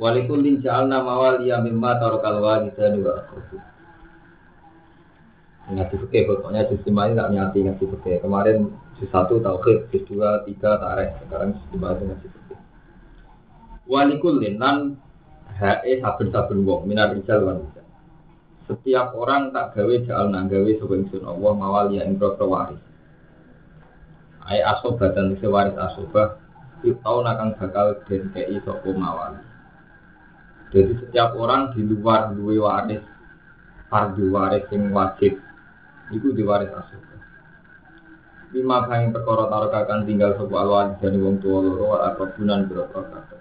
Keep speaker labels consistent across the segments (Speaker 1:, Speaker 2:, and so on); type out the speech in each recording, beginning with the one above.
Speaker 1: Walikullin ja'alna mawaliya mimma tarakal walidani wa aqrabu. Ngaji fikih pokoknya lima ini tak nyati ngaji fikih. Kemarin satu tauhid, juz dua, tiga tarikh. Sekarang juz lima itu ngaji fikih. Walikullin lan hae saben-saben wong minar rijal wan. Setiap orang tak gawe ja'alna gawe sapa ingsun Allah mawaliya ing waris. Ai asobah dan waris asobah Itau nakang bakal den kei sopo mawali jadi setiap orang di luar duwe waris, fardu waris yang wajib, itu diwaris asuh. Lima kali perkara taruh akan tinggal sebuah alwan dan wong tua loro atau bunan berapa kata.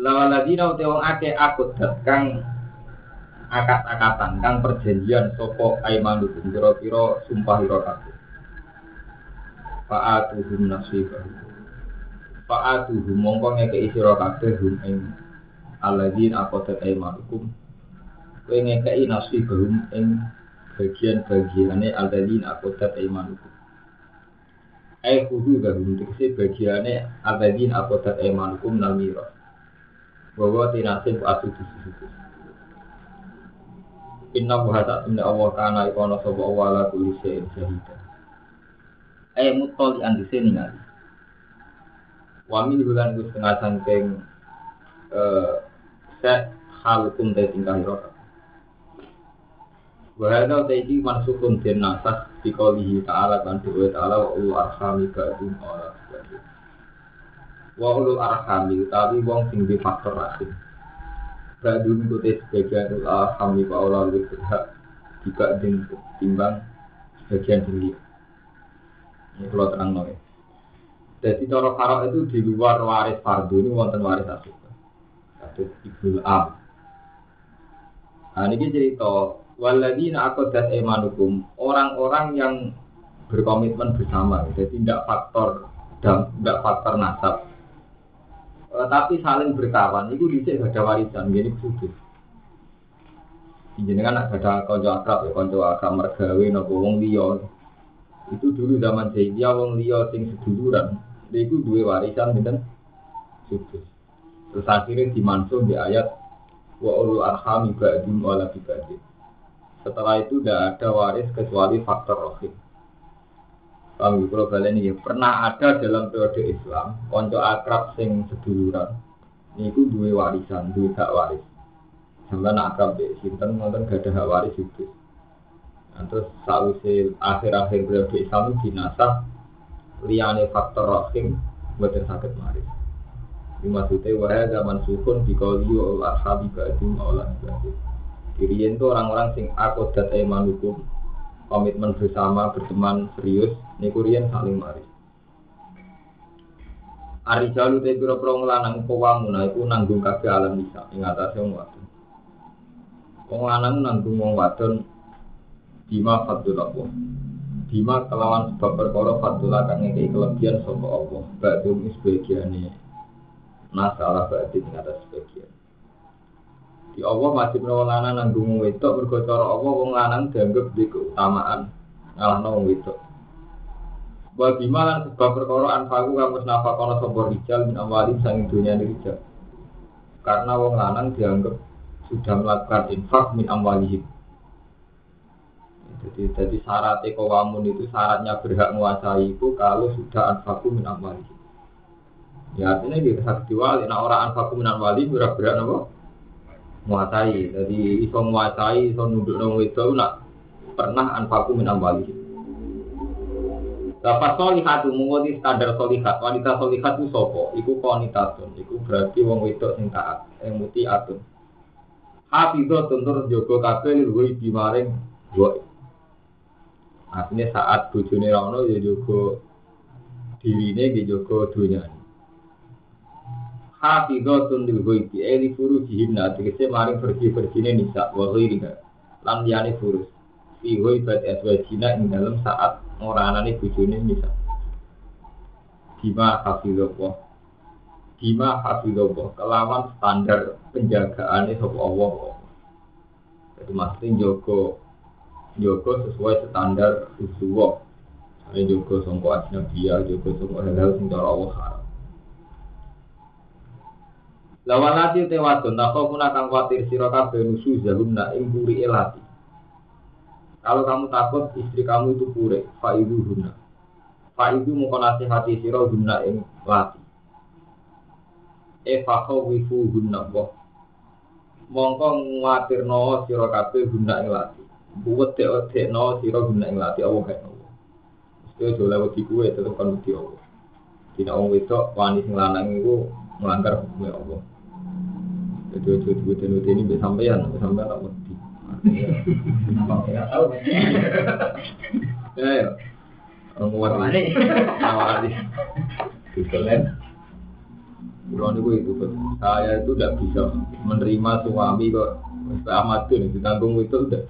Speaker 1: Lawan lagi nau wong ake akut kang akat-akatan kang perjanjian sopo aiman itu kira-kira sumpah ira kabeh. Fa'atuhum nasibahum Fa'atuhu mongko ngekei sira kabeh hum ing alladzin aqadat aymanukum. Kowe ngekei nasibahum ing bagian-bagiane alladzin aqadat aymanukum. Ai kudu gabung tegese bagiane alladzin aqadat aymanukum nal miras. Bahwa tinasib atu di situ. Inna wa ta inna Allah kana ikono sapa Allah la kulli shay'in syahida. Ay mutoli andise ningali. Wami bulan gue setengah sangking set hal hukum dari tingkah hirota. Wahada taiji mansukun den nasas di kaulihi ta'ala kan doa ta'ala wa ulu arhami ora ba'dum. Wa ulu arhami utawi wong sing di faktor rahim. Ba'dum kute sebagian ulu arhami wa ula lebih berhak jika timbang sebagian tinggi. Ini kalau terang nol ya. Jadi cara farok itu di luar waris fardu ini wonten waris asli. Kados ibnu am. Nah ini cerita waladina akodat emanukum orang-orang yang berkomitmen bersama, jadi tidak faktor dan tidak faktor nasab, e, tapi saling berkawan. Itu bisa ada warisan, jadi khusus. Jadi kan ada konco akrab ya, konco akrab mergawe, nopo wong liya. Itu dulu zaman jahiliyah wong liya sing seduluran, itu dua warisan gitu sudus. Terus akhirnya dimansuh di ayat wa ulul arham ba'dum wala bibadin. Setelah itu tidak ada waris kecuali faktor rohim. Kami kalau kalian ini pernah ada dalam periode Islam konco akrab sing seduluran. Niku dua warisan, dua hak waris. Sampai akrab di sinten nonton gak ada hak waris itu. Nah, terus sausé akhir-akhir periode Islam dinasah liyane faktor rahim buatan sakit maris. Ini maksudnya wahai zaman sukun di kauliyo Allah habi ba'dim Allah ba'dim. Kirian itu orang-orang sing aku dat hukum komitmen bersama berteman serius ini kurian saling maris. Ari jalu te pira pira nglanang pawamuna iku nanggung kabeh alam bisa ing atase wong wadon. Wong lanang nanggung wong wadon bima fadul Allah. Bima kelawan sebab perkara fadula kang ngekei kelebihan sapa Allah. Ba'dum sebagiane nasalah ba'di ing atas sebagian. Di Allah masih menawa lanang nanggung wedok mergo cara Allah wong lanang dianggap di keutamaan ngalahno wong wedok. Wa bima lan sebab perkara anfaku kamu nafakono sapa rijal min amwalim sang dunya rijal. Karena wong lanang dianggap sudah melakukan infak min amwalihim jadi, jadi syarat ekowamun itu syaratnya berhak menguasai itu kalau sudah anfaku min amwali. Ya artinya di sakti wali, nah orang anfaku min amwali berhak berhak apa? Menguasai. Jadi iso menguasai, iso nunduk nong itu nak pernah anfaku min amwali. Dapat solihatu mengikuti standar solihat. Wanita solihat itu sopo. Iku konitatun. Iku berarti wong wedok sing taat. Yang muti atun. Hafidho tentur jogo kabel luwi bimaring goib. Artinya saat bujuni rono ya juga dirine ya juga dunia. hafizatun lil ghaibi eh li furujihinna tegese maring pergi-pergine nisa wa ghairiha lan liyane furus. Fi ghaibat azwajina ing dalem saat ora anane bojone nisa bima hafizallah. Bima hafizallah kelawan standar penjagaane sapa Allah. Jadi maksudnya jogo jogo sesuai standar usuwa ini jogo sangka ajnabiyah jogo sangka hal-hal sing cara Allah haram Lawan lati te wadon tak kau pun akan khawatir sira kabeh puri elati. Kalau kamu takut istri kamu itu pure, faidu hunna. Faidu mau nasihati sira hunna ing lati. E fakau wifu hunna boh. Mongko nguatirno sira kabeh hunna ing lati. Buat te no sira hunna ing lati Allah kae. Mesti aja lewat iku tetep kan wedi Allah. Tidak orang wedok wani sing lanang iku melanggar hukum Allah. Jadi ojo dibuat ini bisa sampean, bisa sampean tak wedi. Nggak tahu. Ya ya. Orang ini. Awali. Kalian. Bulan itu itu saya itu tidak bisa menerima suami kok amatun ditanggung itu udah.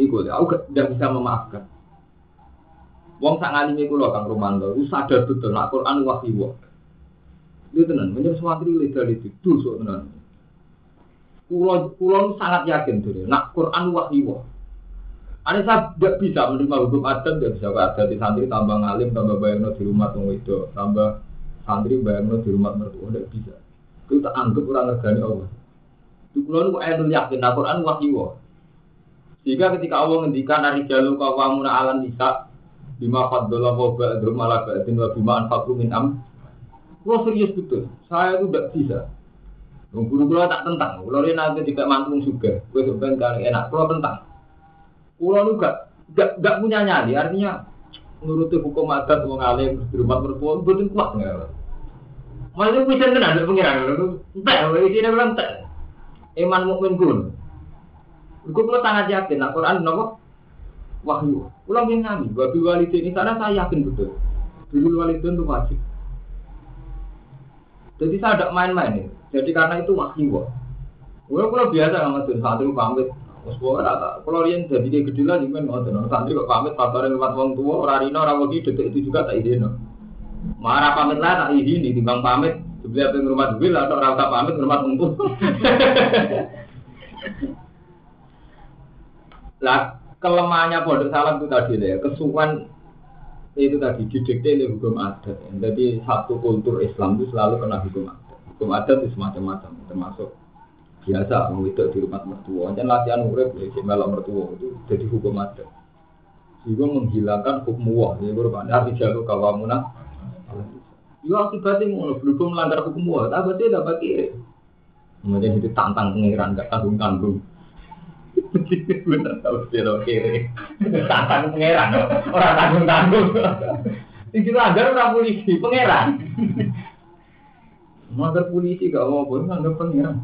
Speaker 1: Iku aku tidak bisa memaafkan. Wong sak ngalimi kula Kang Romanto, wis sadar betul nek Quran wahyu. Itu tenan, menjadi suatu legal itu, dosa tenan. Kulo kulo sangat yakin tuh, nak Quran wahyu. Ane saya tidak bisa menerima hukum adat, tidak bisa adat di santri tambah ngalim, tambah bayangno di rumah tunggu itu, tambah santri bayangno di rumah mertua, tidak bisa. Kita anggap orang negani Allah. Kulo nu ayat yakin, nak Quran wahyu. Jika ketika Allah ngendikan jalur kawamuna alam nisa, bima faddola wa ba'dhum ala ba'dhin wa bima anfaqu min am Kulo serius betul, saya itu tidak bisa. Guru kulo tak tentang, kulo ini nanti tidak mantung juga, gue sebenarnya kali enak, kulo tentang. Kulo itu gak, gak, gak punya nyali, artinya menuruti hukum adat mau ngalim di rumah mertua betul kuat nggak? Malah bisa kan ada pengiran, ini dia bilang entah. Iman mukmin kun. Gue kulo sangat yakin, Al Quran nopo wahyu. Kulo ingin ngami, babi walidin ini sana saya yakin betul. Dulu walidin itu wajib. Jadi saya tidak main-main ya. Jadi karena itu wahyu. Gue kalau biasa sama tuh santri pamit. Mas rata. Kalau lihat jadi dia gede lah juga nggak tuh. Santri kok pamit kabarin lewat wong tua. Orang rino orang lagi detik itu juga tak ide Marah pamit lah tak ide nih timbang pamit. Sebelum apa rumah duit atau rata pamit rumah tunggu. Lah kelemahannya pondok salam itu tadi ya kesuwan itu tadi didikte oleh hukum adat. Jadi satu kultur Islam itu selalu kena hukum adat. Hukum adat itu semacam-macam, termasuk biasa itu di rumah mertua. Dan latihan urip ya melok mertua itu jadi hukum adat. Juga menghilangkan hukum wah. Jadi berpada jalur kawamuna. Ya akibatnya mau belum melanggar hukum wah. Tapi dapat kiri. Kemudian itu tantang pengiran, gak tanggung-tanggung. Bener tau siro kiri. Tantang pangeran, orang tanggung tanggung. Iki agar orang polisi, pangeran. Manggar polisi gak pun nganggap pangeran.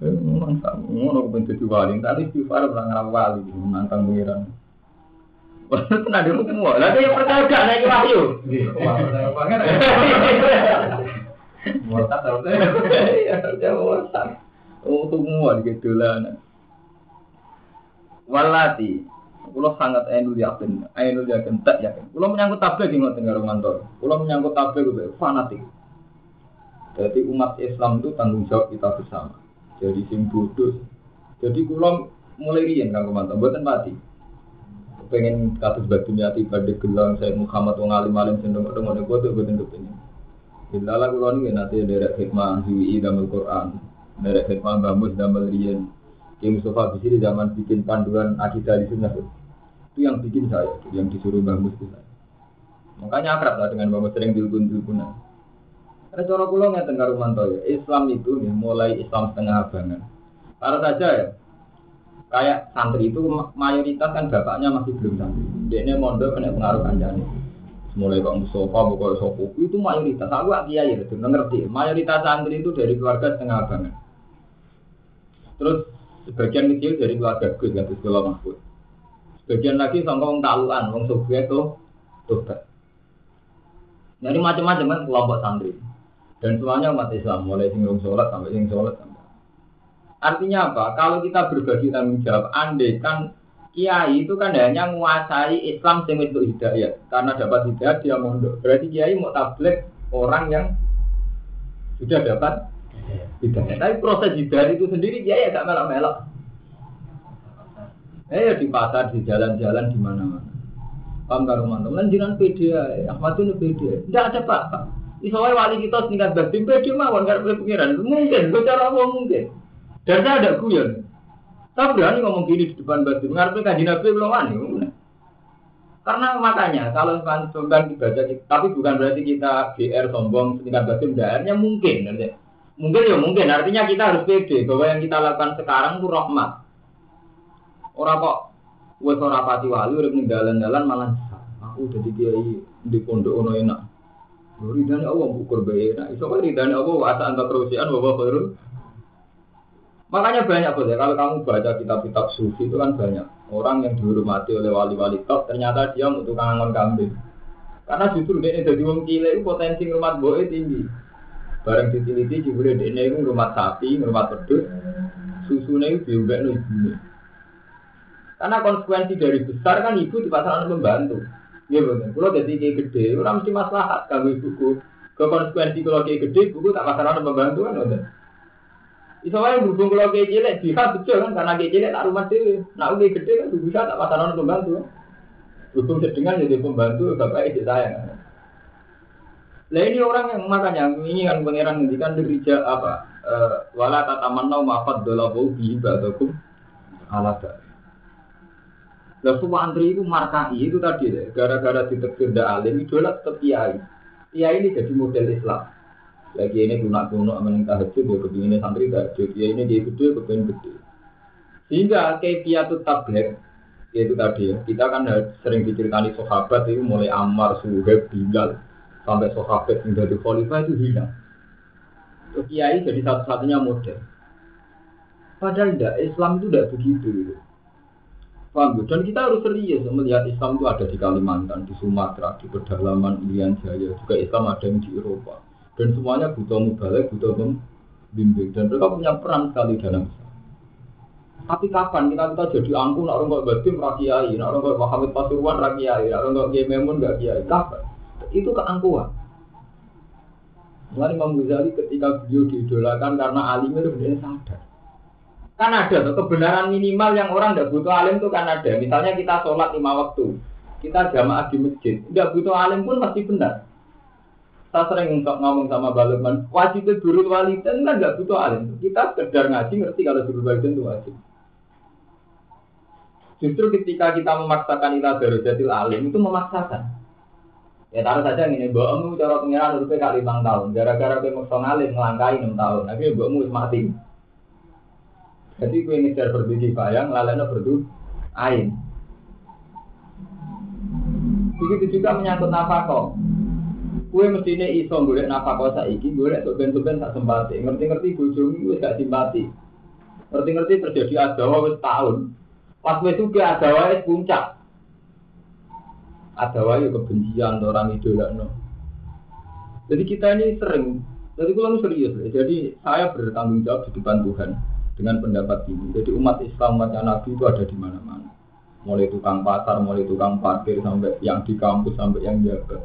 Speaker 1: Mantap, ngono kepen dadi wali, tapi istighfar ora ngarep wali, nantang pangeran. Wah, ada hukum wah. Lah yang percaya gak nek wahyu. Wah, pangeran. Murtad tau. Iya, dia murtad. Oh, tuh semua di kedolan walati Kulo sangat ainul yakin, ainul yakin tak yakin. Kulo menyangkut tabligh di ngoten karo mantor. Kulo menyangkut tabligh itu fanatik. Jadi umat Islam itu tanggung jawab kita bersama. Jadi sing bodoh. Jadi kulo mulai riyen kang mantor, mboten pati. Pengen kasus batu nyati pada gelang saya Muhammad wong alim alim sendong dong ada bodoh boten kepengin. Bila kulo nih nanti derek hikmah HWI dalam Quran, derek hikmah bamus dalam riyen yang Mustafa di sini zaman bikin panduan akidah di sunnah itu yang bikin saya, yang disuruh Mbah Mus Makanya akrab lah dengan Mus sering dilpun-dilpunan. Karena cara pulau nggak tengah Rumanto ya, Islam itu nih mulai Islam setengah abangan. Karena saja ya, kayak santri itu mayoritas kan bapaknya masih belum santri. Dia ini mondok kena pengaruh kanjani. Mulai kok Mustafa, bukan Sopo, itu mayoritas. Aku kiai ya, ngerti. Mayoritas santri itu dari keluarga setengah abangan. Terus Sebagian kecil dari keluarga Gus, nggak sekolah Mahfud. Sebagian lagi orang taluan, orang Soviet tuh tobat. Jadi macam-macam kan kelompok santri. Dan semuanya umat Islam, mulai sing sholat sampai sing sholat sampai. Artinya apa? Kalau kita berbagi tanggung jawab, andai kan kiai itu kan hanya menguasai Islam sing untuk hidayah. Karena dapat hidayah dia mondok. Berarti kiai mau tablet orang yang sudah dapat hidayah. Tapi proses hidayah itu sendiri kiai agak melok-melok. Eh di pasar, di jalan-jalan, di mana-mana. Paham karo mantu. Lan jinan PD Ahmad itu PD. Tidak ada apa-apa. Isowai wali kita setingkat batin PD mawon karena pengiran. Mungkin, cara apa mungkin. Dan saya ada guyon. Saya berani ngomong gini di depan batin. Ngarepnya kaji Nabi belum wani. Karena makanya kalau misalkan dibaca, tapi bukan berarti kita GR sombong setingkat batin. Daerahnya mungkin. Mungkin ya mungkin. Artinya kita harus pede bahwa yang kita lakukan sekarang itu rahmat. Orang kok wes ora pati wali urip ning dalan-dalan malah aku jadi kiai di pondok ono enak. Ridane Allah ukur bae enak. Iso wae ridane Allah wa asa anta terusian wa. Makanya banyak ya kalau kamu baca kitab-kitab sufi itu kan banyak orang yang dihormati oleh wali-wali top ternyata dia untuk kangen kambing. Karena justru dia jadi wong cilik potensi rumah boe tinggi. Barang diteliti jebule dia itu rumah sapi, rumah pedut, susunya itu diubah nih karena konsekuensi dari besar kan ibu di pasangan membantu. Iya betul. Kalau jadi kayak gede, orang mesti maslahat kalau ibuku. Ke konsekuensi kalau kayak gede, buku tak pasangan membantu kan betul. Iso wae berhubung kalau kayak cilik bisa betul kan karena kayak cilik tak rumah sih. Nah kayak gede kan bisa tak pasangan membantu. Berhubung sedengan jadi pembantu bapak itu sayang. Lah ini orang yang makanya ini kan pangeran ngendikan derija apa? Uh, wala tatamanna ma faddalahu bi ibadakum ala Lah semua antri itu markai itu tadi deh, gara-gara ditegur tidak alim, idola tetap kiai. Kiai ini jadi model Islam. Lagi ini guna-guna tahajud, dia kepinginnya santri tahajud, kiai ini dia gede, kepingin gede. Sehingga kayak itu tablet, itu tadi ya, kita kan sering diceritani sahabat itu mulai Ammar, Suhaib, Bilal, sampai sahabat yang dari khalifah itu hilang. Terus kiai jadi satu-satunya model. Padahal tidak, Islam itu tidak begitu. Gitu. Paham Dan kita harus serius melihat Islam itu ada di Kalimantan, di Sumatera, di pedalaman Irian Jaya, juga Islam ada yang di Eropa. Dan semuanya butuh mubalik, butuh membimbing. Dan mereka punya peran sekali dalam Islam. Tapi kapan kita kita jadi angkuh, nak orang batim rakyai, nak orang Muhammad Pasuruan rakyai, nak orang Kiai Memun gak. Kapan? Itu keangkuhan. Mulai Imam Ghazali ketika beliau diidolakan karena alimnya itu benar sadar Kan ada tuh kebenaran minimal yang orang tidak butuh alim itu kan ada. Misalnya kita sholat lima waktu, kita jamaah di masjid, tidak butuh alim pun pasti benar. Saya sering untuk ngomong sama Balutman, wajib itu dulu walidan kan nggak butuh alim. Kita sekedar ngaji ngerti kalau dulu walidan itu wajib. Justru ketika kita memaksakan ilah darujatil alim itu memaksakan. Ya taruh saja ini, mbokmu cara pengiran udah kali lima tahun. Gara-gara kayak mau alim ngelangkai enam tahun, akhirnya mbokmu mati. Jadi kue ngejar berdiri bayang, lalena berdu ain. Begitu juga menyangkut nafkah. Kue mestinya iso golek nafkah saiki, golek soben-soben tak sempati. Ngerti-ngerti bojomu wis gak simpati. Ngerti-ngerti terjadi adawa wis tahun. Pas wis juga adawa wis puncak. Adawa ya kebencian orang idola no. Jadi kita ini sering, jadi kalau serius, jadi saya bertanggung jawab di depan Tuhan dengan pendapat ini. Jadi umat Islam umatnya Nabi itu ada di mana-mana. Mulai tukang pasar, mulai tukang parkir sampai yang di kampus sampai yang jaga.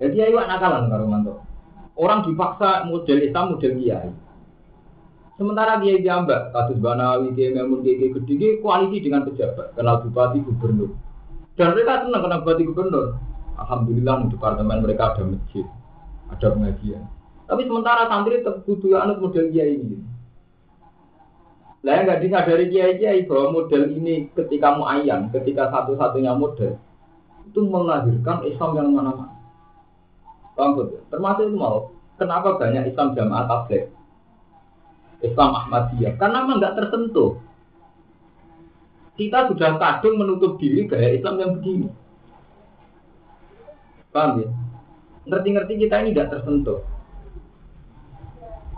Speaker 1: Jadi ayo nakalan karo manto. Orang dipaksa model Islam model kiai. Sementara dia jambak, kasus Banawi, dia Memun, dia gede, koalisi dengan pejabat, kenal bupati, gubernur. Dan mereka senang kenal bupati, gubernur. Alhamdulillah di departemen mereka ada masjid, ada pengajian. Tapi sementara santri tetap butuh anut model kiai ini. Lah yang nggak disadari kiai kiai bahwa model ini ketika mau ayam, ketika satu-satunya model itu melahirkan Islam yang mana-mana. Paham Termasuk itu mau. Kenapa banyak Islam jamaah tablet? Islam Ahmadiyah. Karena memang nggak tersentuh. Kita sudah kadung menutup diri gaya Islam yang begini. Paham ya? Ngerti-ngerti kita ini tidak tersentuh.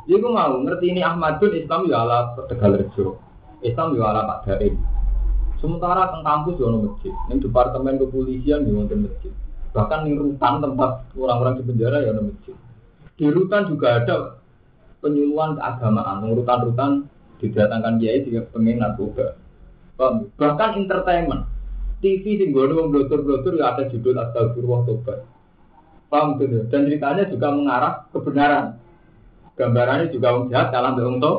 Speaker 1: Jadi gue mau ngerti ini Ahmadun Islam ya ala Tegal Rejo, Islam ya ala Pak. Sementara teng kampus ya masjid, di departemen kepolisian ya wonten masjid. Bahkan di rutan tempat orang-orang di penjara ya masjid. Di rutan juga ada penyuluhan keagamaan, rutan-rutan didatangkan kiai juga pengen narkoba. Bahkan entertainment. TV sing gue wong blotur-blotur ya ada judul Astagfirullah Tobat. Paham gitu? Dan ceritanya juga mengarah kebenaran. Gambarannya juga wong jahat kalah mbek to.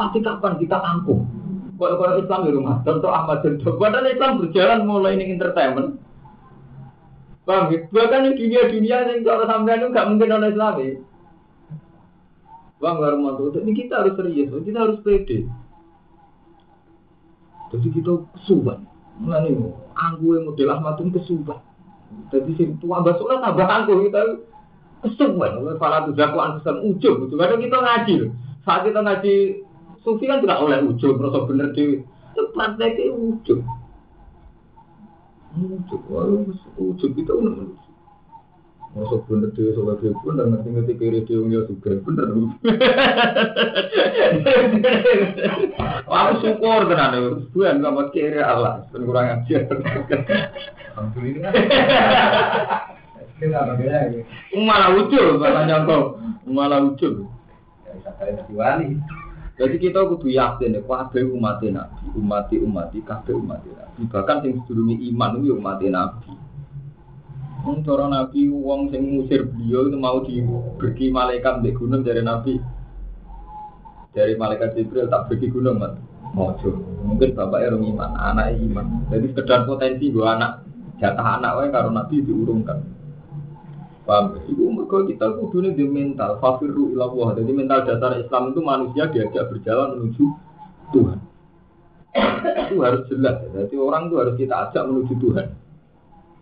Speaker 1: Tapi kapan kita angkuh? Kalau Islam di rumah, contoh Ahmad Jendok. Padahal Islam berjalan mulai ini entertainment. Paham gitu? Bahkan di dunia-dunia yang kalau sampai itu nggak mungkin oleh Islam ya. Bang Warmanto, ini kita harus serius, kita harus pede. Jadi kita kesuban. Mulane anggu model Ahmad itu kesuban. Jadi si tua basola tambah anggu kita kesuban. Oleh para tuh pesan ujung. Itu kadang kita ngaji. Saat kita ngaji sufi kan tidak oleh ujung, merasa bener di lagi ujung. Ujung, ujung kita udah Masuk bener dia soal dia pun dan ngerti ngerti kiri dia punya juga bener. Aku syukur tenan itu. Tuhan nggak mau kiri Allah kurang ajar. Alhamdulillah. Malah lucu, malah nyangkau, malah lucu. Jadi kita kudu yakin ya, kabeh umat Nabi, umat umat kabeh umat Nabi. Bahkan sing sedurunge iman itu umat Nabi. Wong cara Nabi wong sing ngusir beliau itu mau diberi malaikat di gunung dari Nabi. Dari malaikat Jibril tak pergi gunung, Mas. Mojo. Mungkin bapaknya orang iman, anaknya iman. Jadi sekedar potensi gua anak jatah anak wae karo Nabi diurungkan. Paham? Ibu mereka kita kudunya di mental, fafiru ilallah. Jadi mental dasar Islam itu manusia diajak berjalan menuju Tuhan. itu harus jelas. Jadi orang itu harus kita ajak menuju Tuhan.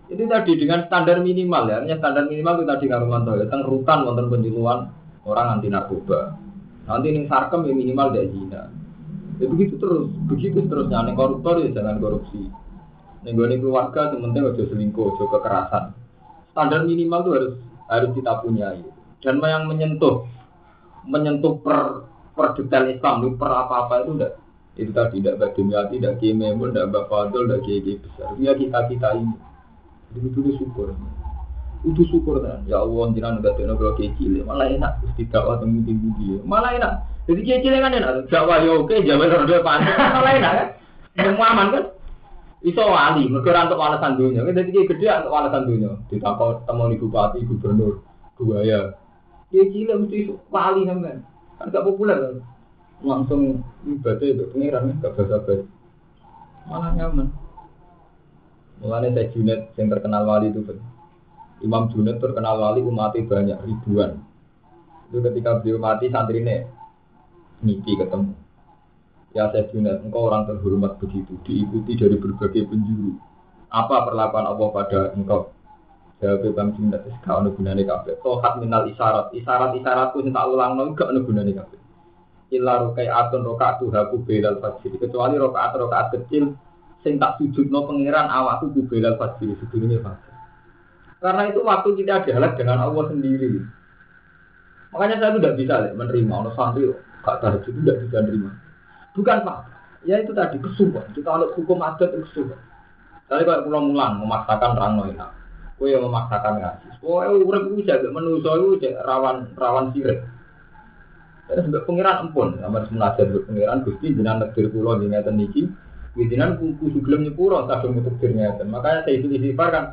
Speaker 1: Itu tadi dengan standar minimal ya, artinya standar minimal itu tadi ngaruman ya, tentang rutan wonten penyuluhan orang anti narkoba. Nanti ini sarkem ya minimal dari zina. Ya begitu terus, begitu terusnya. Nih koruptor ya jangan korupsi. Nih gue keluarga sementing udah selingkuh, udah kekerasan. Standar minimal itu harus harus kita punya. Dan yang menyentuh menyentuh per per detail Islam, per apa-apa itu udah itu tadi tidak bagian tidak kiai tidak bapak tidak kiai besar. Ya kita kita ini. Itu syukur. Itu syukur kan. Ya Allah, jangan nggak tahu kalau kayak cilik, malah enak. Terus tidak waktu mungkin budi, malah enak. Jadi cilik kan enak. Jawa ya oke, Jawa rada panas, malah enak kan. Semua aman kan. Iso wali, mereka untuk walasan dunia. Jadi kayak gede untuk walasan dunia. Ditakut teman di bupati, gubernur, dua ya. Kayak cilik mesti wali kan. Kan gak populer kan. Langsung ibadah itu pengiran, gak basa-basi. Malah nyaman. Mulanya saya Junet yang terkenal wali itu. Imam Junet terkenal wali umatnya banyak ribuan. Itu ketika beliau mati santri ini mimpi ketemu. Ya saya Junet, engkau orang terhormat begitu, diikuti dari berbagai penjuru. Apa perlakuan Allah pada engkau? Jawab Bang Junet, kau ada gunanya. Tohat minal isyarat, isyarat-isyaratku yang tak ulang gak ada gunanya kafe. Illa rokai atun rokaat tuhaku belal fajr. Kecuali rokaat rokaat kecil sing tak sujud no pangeran awakku kubelal fajr sujudnya fajr. Karena itu waktu kita dialek dengan Allah sendiri. Makanya saya tidak bisa menerima ono santri gak tahu itu tidak bisa menerima. Bukan pak, ya itu tadi kesubuhan. Kita kalau hukum adat itu kesubuhan. Tadi kalau pulang mulan memaksakan rang enak. Kue yang memaksakan ngaji. Kue urip itu jaga menuso itu rawan rawan sirik. Dan sebagai pengiran empun, sama semenajat pengiran gusti jenang negeri pulau di ngeten niki Widinan kudu gelem nyepuro kadung mutekirnya dan makanya saya itu istighfar kan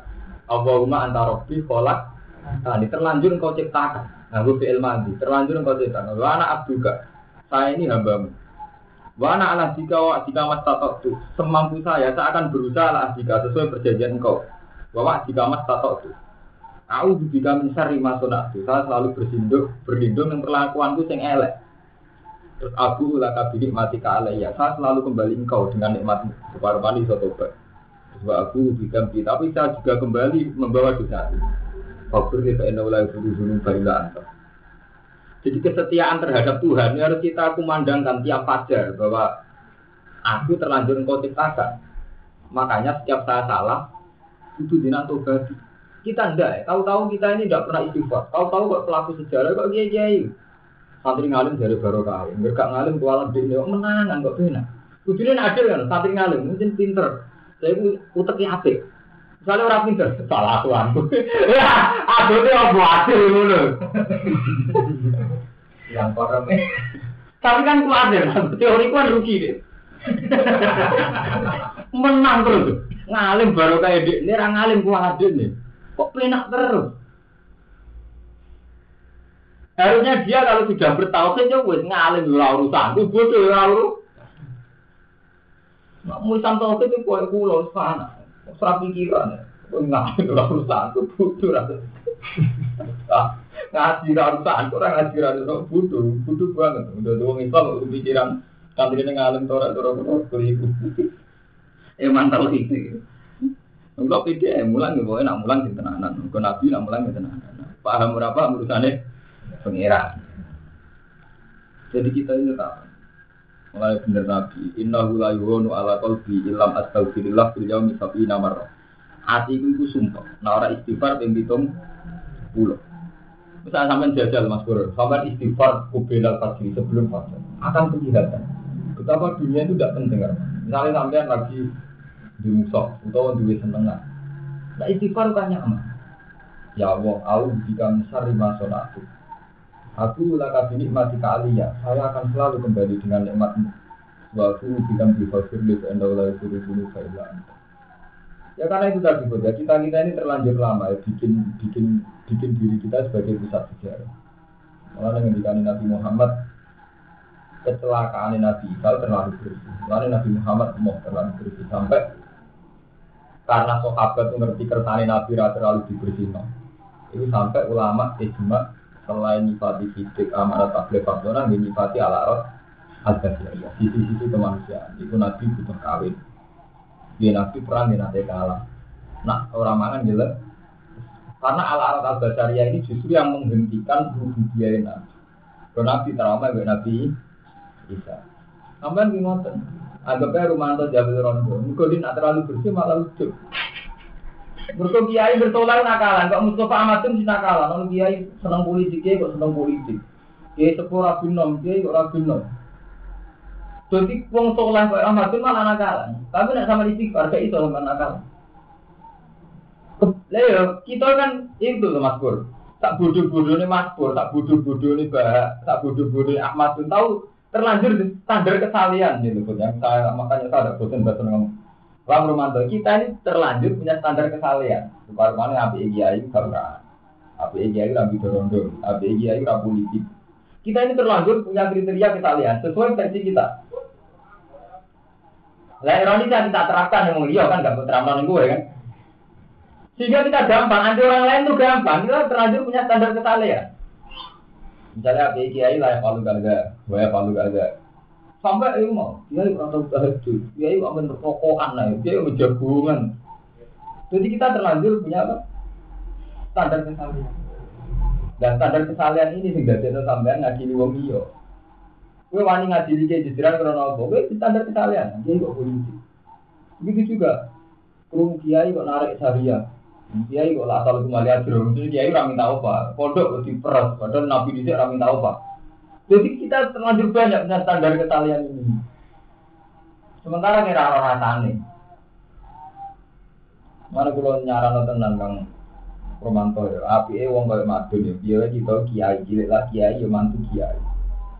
Speaker 1: Allahumma anta rabbi kholak. Nah, ini terlanjur engkau ciptakan. Nah gue fi'il mandi terlanjur engkau ciptakan. Wa anak abduka saya ini hambamu. Wa anak ala jika wa jika mas tu semampu saya saya akan berusaha lah jika sesuai perjanjian engkau. Bahwa jika mas tatok Aku juga mencari masuk Saya selalu bersinduk, berlindung yang perlakuanku yang elek. Terus aku laka bilik mati ya. Saya selalu kembali engkau dengan nikmatmu. Separuh mani saya tobat. Terus aku diganti. Tapi saya juga kembali membawa dosa. Fakir kita ulai suruh baila antar. Jadi kesetiaan terhadap Tuhan ini harus kita kumandangkan tiap fajar bahwa aku terlanjur engkau ciptakan. Makanya setiap saya salah itu dinat tobat. Kita enggak. Tahu-tahu kita ini tidak pernah istighfar. Tahu-tahu kok pelaku sejarah kok kiai-kiai santri ngalim dari barokah nggak gak ngalim kualat di ini menangan kok benar kudunya adil kan santri ngalim mungkin pinter saya uteknya apik Misalnya orang pinter, salah tuanku. Ya, aku tuh yang buat ngono. Yang korom Tapi kan kuatir, teori kan rugi deh. Menang terus. Ngalim baru kayak dia, ini orang ngalim kuatir nih. Kok penak terus? Harusnya dia kalau sudah bertauhid ya wis ngalim ora urusan, ku bodoh ora urusan. Nek musan tauhid itu koyo kula sana. Ora pikiran. Ngaji ora urusan, ku bodoh ora. Ngaji ora urusan, ora ngaji ora urusan, bodoh, bodoh banget. Udah wong Islam kok pikiran kantrine ngalim tora tora iku. Emang tauhid iki. Enggak pede, mulang ya, pokoknya nak mulang di tenanan. Enggak nabi nak mulang di tenanan. Paham berapa urusannya? Pengiran. Jadi kita ini tak mulai bener nabi. Inna la yuhonu ala qalbi ilam astaghfirullah fil yaumi sab'ina marrah. Atiku itu sumpah. Nah orang istighfar ping pitung puluh. Misalnya sampai jajal Mas Bro, sampai istighfar kubelal fajri sebelum fajar akan kelihatan betapa dunia itu tidak penting. Misalnya sampai lagi di musuh atau di senengan. Nah istighfar kan nyaman. Ya Allah, aku jika besar lima aku. Aku laka mati kaliya. Saya akan selalu kembali dengan nikmatmu. Waktu di fasir di ulai suruh bunuh saya Ya karena itu tadi ya kita kita ini terlanjur lama ya bikin bikin bikin diri kita sebagai pusat sejarah. Malah dengan Nabi Muhammad kecelakaan Nabi Isa terlalu bersih. Lalu Nabi Muhammad mau terlalu bersih sampai karena sahabat mengerti kersane Nabi terlalu dibersihkan. Itu sampai ulama ijma selain nyifati sidik amanat tablet fardona ini nyifati ala rot al-basiriyah sisi-sisi kemanusiaan itu nabi butuh kawin. Dia nabi perang dia nanti kalah. Nah orang mangan jelas karena ala rot al-basiriyah ini justru yang menghentikan rububiyah nabi. Kalau nabi trauma gue nabi bisa sampai ngoten rumah Jabal Rondo. Mungkin dia terlalu bersih malah lucu Mereka kiai bertolak nakalan, kok Mustafa Ahmad itu nakalan, kalau kiai senang politik, kok senang politik. Kiai sepuh rabi nom, kiai kok rabi nom. Jadi wong soleh kok Ahmad malah nakalan. Tapi nak sama istighfar, kayak itu sama nakalan. Lah kita kan itu loh Mas Pur. Tak bodoh-bodoh nih Mas Pur, tak bodoh-bodoh nih Mbak, tak bodoh-bodoh Ahmad pun tahu terlanjur standar kesalian gitu. Yang saya makanya saya ada bosan bahasa ngomong Bang Romanto, kita ini terlanjur punya standar kesalahan. Bukan mana api kiai karena api kiai rabi dorondo, api kiai rabi politik. Kita ini terlanjur punya kriteria kesalahan sesuai versi kita. Lah ironis yang kita terapkan yang mulia kan gak terapkan gue kan. Sehingga kita gampang, nanti orang lain tuh gampang. Kita terlanjur punya standar kesalahan. Misalnya api kiai lah yang palu gak gue palu gak Sampai itu mau, dia itu tahu tahajud, dia itu akan berkokokan lah, dia itu jagungan. Jadi kita terlanjur punya apa? Standar kesalahan. Dan standar kesalahan ini sehingga kita sampean ngaji wong iyo. Gue wani ngaji di jajaran karena apa? Gue standar kesalahan, dia kok polisi. Begitu juga, kurung kiai kok narik syariah. Kiai kok lah asal kembali aja, jadi kiai orang minta apa? Pondok kok diperas, padahal nabi di sini orang minta apa? Jadi kita terlanjur banyak punya standar ketalian ini. Sementara kira orang rasane. Mana kalau nyaran tenan kang Romanto ya, api eh wong kaya madun ya, dia kita kiai cilik lah kiai ya mantu kiai.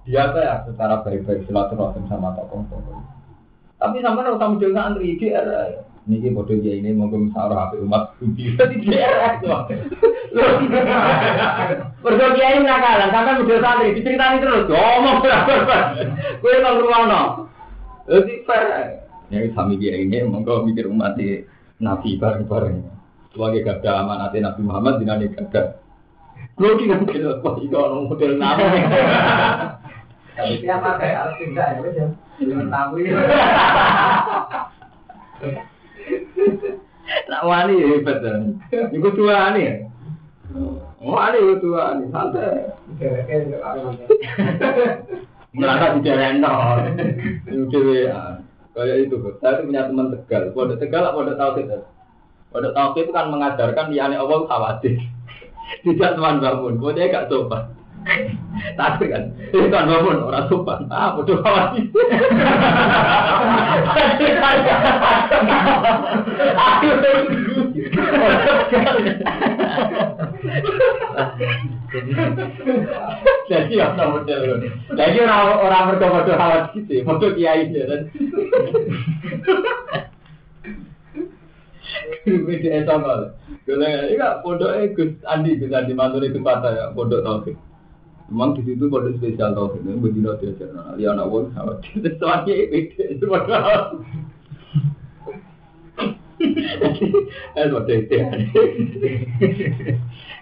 Speaker 1: Dia ya secara baik-baik silaturahim sama tokoh-tokoh. Tapi sampai kalau kamu dengan antri ini bodoh dia ini mau musyawarah HP umat GR itu. Mergo kiai nakalan, sampai model santri diceritani terus, ngomong. Kowe nang ruwono. Jadi fair. Ya sami kiai ini monggo mikir umat nabi bareng-bareng. Sebagai gada amanat Nabi Muhammad dinane gada. Kulo ki nang kira kok iku ono model nama. Tapi dia pakai alat tidak ya wis ya. Nak wani hebat kan. Iku tua nih. Oh, ada itu ada santai. Merasa di renor. Itu kayak itu. Saya itu punya teman tegal. Pada tegal, pada tahu itu. Pada tahu itu kan mengajarkan di aneh Allah khawatir. Tidak teman bangun. Kau dia gak coba. Tapi kan, itu kan bangun orang sopan. Ah, bodoh amat. Jadi orang model Jadi orang orang berkomodo awat gitu, bodoh kiai dan. Beda sama. Kalau ini kan Gus Andi, Gus Andi mantu itu patah ya, pondok tauhid. Memang di situ pada spesial tau ini begini diajar anak dia anak wong khawatir. Soalnya itu itu padahal. Eh pada itu.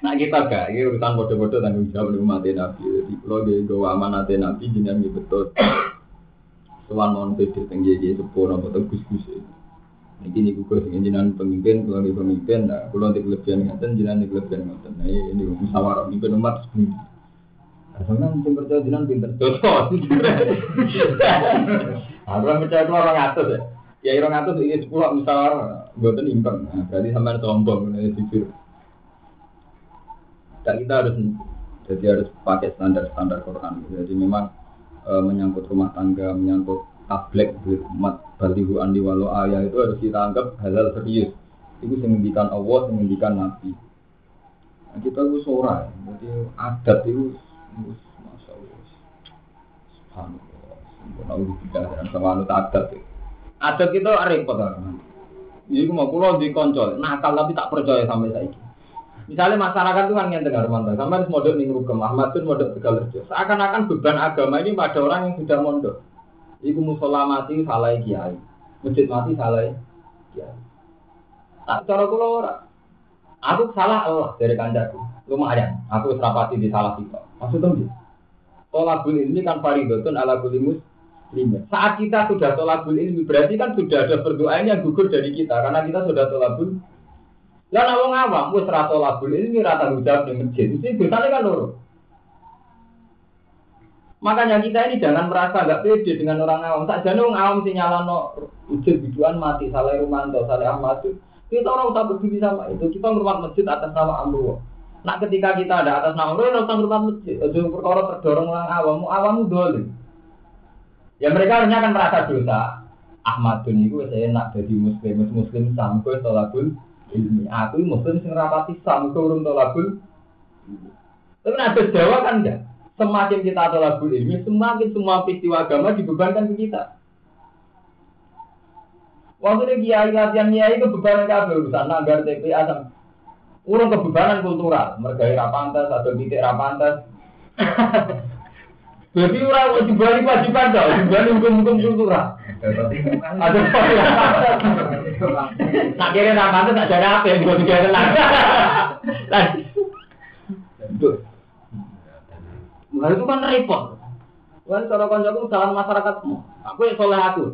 Speaker 1: Nah kita gak, ini urusan bodoh-bodoh tanggung jawab di umat Nabi. Jadi kalau dia gawa amanat Nabi, jenengan betul. Tuhan mau pede tinggi dia sepuluh nopo gus-gus Ini ini gue sing jenengan pemimpin, kalau pemimpin, nah kalau di kelebihan ngaten, jenengan kelebihan ngaten. Nah ini musyawarah pemimpin umat sebenarnya. Karena mungkin percaya jinan pinter. Aku percaya itu orang atas ya. Ya orang atas ini sepuluh misalnya buatan impeng. Nah, berarti sampai sombong, ini jujur. Dan kita harus jadi harus pakai standar-standar Quran. Jadi memang e, menyangkut rumah tangga, menyangkut tablet, umat balihu andi walau ayah itu harus kita anggap halal serius. Itu menghentikan Allah, menghentikan Nabi. Nah, kita itu sore, jadi adat itu Masya Allah. Subhanallah. Sempurna udah tidak dan sama anu adat. Adat kita repot kan. Jadi mau pulau di koncol, nakal tapi tak percaya sampai saiki. Misalnya masyarakat itu kan yang dengar mantan, sama harus modal nih hukum Ahmad pun modal tegal Seakan-akan beban agama ini pada orang yang sudah mondok. Iku musola mati salah kiai, masjid mati salah kiai. Tak cara kulo. Aku salah Allah dari kandaku. Lumayan, aku serapati di salah kita. Maksudnya gitu. Tolabul ini kan faridotun ala kulli muslim. Saat kita sudah tolabul ini berarti kan sudah ada berdoa yang gugur dari kita karena kita sudah tolabul. Lah nek wong awam wis ra tolabul ini rata hujab di masjid. Mesti dosane kan loro. Makanya kita ini jangan merasa nggak pede dengan orang awam. Tak jadi orang awam sih nyalano ujud biduan mati salah Rumanto, salah Ahmad itu. Kita orang usah berdiri sama itu. Kita ngurmat masjid atas nama Allah. Nah ketika kita ada atas nama Allah, harus ngurmat. Jadi perkara terdorong orang awam, awam dulu. Ya mereka harusnya akan merasa dosa. Ahmadun itu saya enak jadi muslim, muslim sampai tolakul ilmi. Aku muslim sing rapati sampai urung tolakul. Tapi ada Jawa kan enggak. Semakin kita tolakul ilmi, semakin semua peristiwa agama dibebankan ke kita. Waktu ini kiai latihan kiai itu beban kabel urusan nagar TPA sama urung kebebanan kultural, mergai rapantas atau titik rapantas. Jadi orang wajib balik wajiban tau, dibalik hukum-hukum kultural. Ada Nak kira rapantas tak ada apa yang gue tiga. Nah itu kan repot. Kan cara kancaku dalam masyarakat, aku yang soleh aku.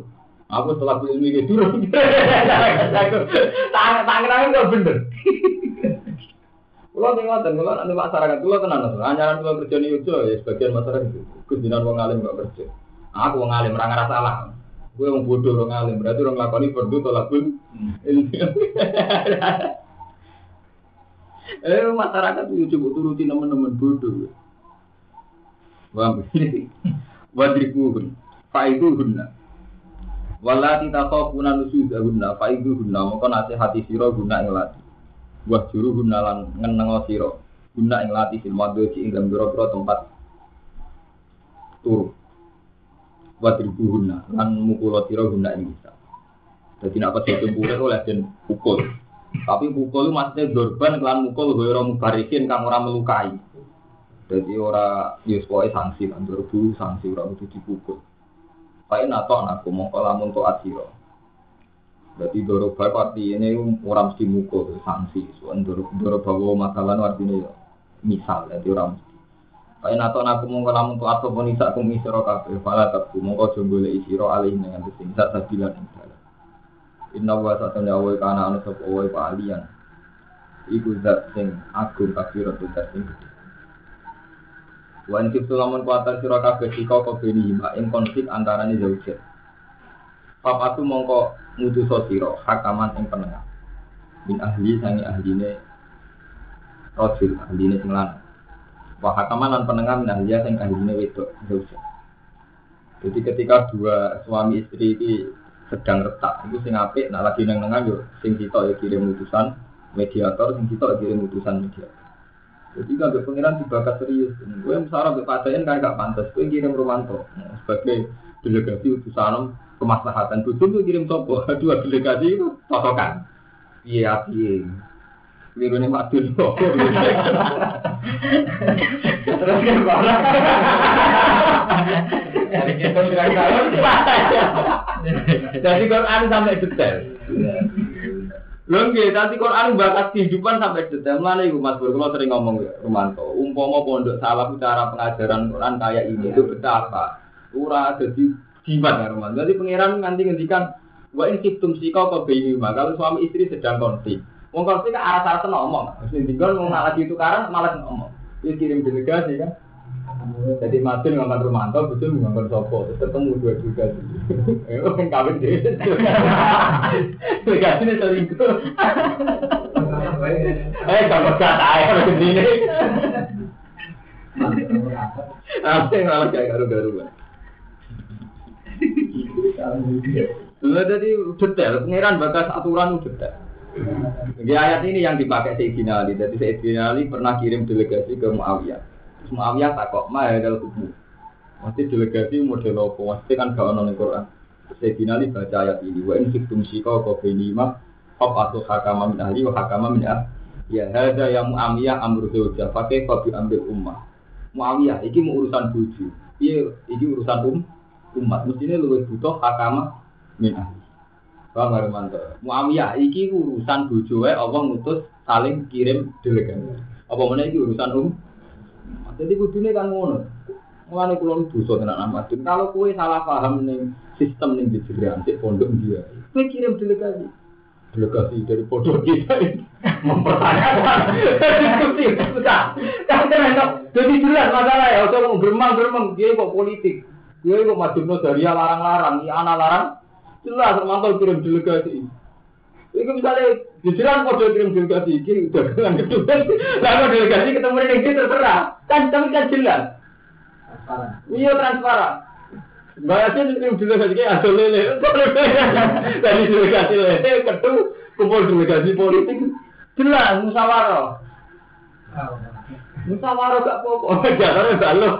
Speaker 1: Aku setelah beli ilmu gitu, tangan-tangan nggak bener. Kalau tengok dan kalau nanti masyarakat, kalau tenang lah, anjuran kalau kerja itu ya sebagian masyarakat kejinan orang alim nggak kerja. Aku orang alim, orang ngerasa salah. Gue yang bodoh orang alim, berarti orang lakoni perdu tolak pun. Eh masyarakat itu coba turuti teman-teman bodoh. Wah, wadribuhun, faiduhunna. Walati takofuna nusudahunna, faiduhunna, maka nasihati siro guna ilati. Wah juru guna lan ngenengo siro guna ing lati fil madoji ing dalam biro tempat turu. Wah ribu guna lan mukulo siro guna ing bisa. Jadi nak itu oleh dan pukul. Tapi pukul itu maksudnya dorban kelan mukul gue mubarikin kang orang melukai. Jadi ora yus ya sanksi kan dorbu sanksi ora itu dipukul. Pak nato aku mau lamun to asiro. Berarti doroba arti ini orang mesti mukul sanksi. Soal doroba bawa masalah artinya ya misal jadi orang mesti. Kayak nato aku mau ngelamun tuh atau pun isa aku misro kafe. Fala tapi mau kau coba le isiro alih dengan sing sak sabilan ing dalam. Inna wa satana wa kana anu sapa wa alian. Iku zat sing agung kafirat zat sing gede. Wan kiptu lamun kuatan sira kabeh sika kebeni ing konflik antarané zaujat. Papatu mongko ngutus sosiro hakaman yang penengah. Min ahli sangi ahline rojul ahline sing lanang. Wah hakaman lan penengah nah dia sing kahine wedok usah. Jadi ketika dua suami istri ini sedang retak, itu sing apik, nak lagi neng nengah yo, sing kita ya kirim utusan mediator, sing kita ya kirim utusan mediator. Jadi kan pengiran dibakat serius. Gue ke pasien kan gak pantas, gue kirim Romanto sebagai delegasi utusan kemaslahatan. Bujuk gue kirim sopo, dua delegasi itu totokan. Iya, iya. Liru nih madun Terus kan barang. Jadi Quran sampai detail. Nggih, tadi Quran bakat kehidupan sampai detail. Mana ibu Mas Bur, sering ngomong ya, Romanto, umpama pondok salah cara pengajaran Quran kayak ini itu betapa. Ura jadi jimat ya Romanto. Jadi pangeran nanti ngendikan Wa in kiptum sika apa mah kalau suami istri sedang konflik. Wong konflik kan arah-arah ngomong. Mesti tinggal mau malah itu karena malah ngomong. Dia kirim delegasi kan. Jadi Martin ngomong Romanto, betul ngomong Sopo, terus ketemu dua juga. Eh, kan kawin deh. Delegasi ini selingkuh. Eh, kalau kata ayah begini. Apa yang malah kayak garu-garu Nah, jadi detail, pengiran bakas aturan detail. Di ayat ini yang dipakai Sayyidina Ali. Jadi Sayyidina Ali pernah kirim delegasi ke Muawiyah. Terus Muawiyah ma ya kalau hukum. Masih delegasi model apa? Masih kan gak ono Quran. Sayyidina Ali baca ayat ini. Wa in fiktum syika wa bainima Hop atau hakama min ahli wa hakama min ahli. Ya hada yang Muawiyah amru zawja. Pakai kopi ambil ummah. Muawiyah, ini urusan buju. Iya, ini urusan um, umat. Mestinya lebih butuh hakama min ahli. Paham Harmanto? Muawiyah iki urusan bojoe Allah ngutus saling kirim delegasi. Apa mana iki urusan um? Jadi kudune kan ngono. Mulane kula dosa tenan amat. Kalau kue salah paham ning sistem ning dijeran sik pondok dia. Kue kirim delegasi. Delegasi dari pondok kita mempertanyakan diskusi besar. Kan jadi jelas masalah ya. Usah mau beremang-beremang dia kok politik. Dia kok maju dari larang-larang, ya anak larang Jelas Romanto kirim delegasi. Itu misalnya dijelang kode kirim delegasi ini udah dengan kedua. Lalu delegasi ketemu ini terserah. Kan tapi kan jelas. Transparan. Iya transparan. Yasin kirim delegasi kayak ada lele. Dari delegasi lele ketemu kumpul delegasi politik. Jelas musyawarah. Musyawarah gak pokok. Jangan balok.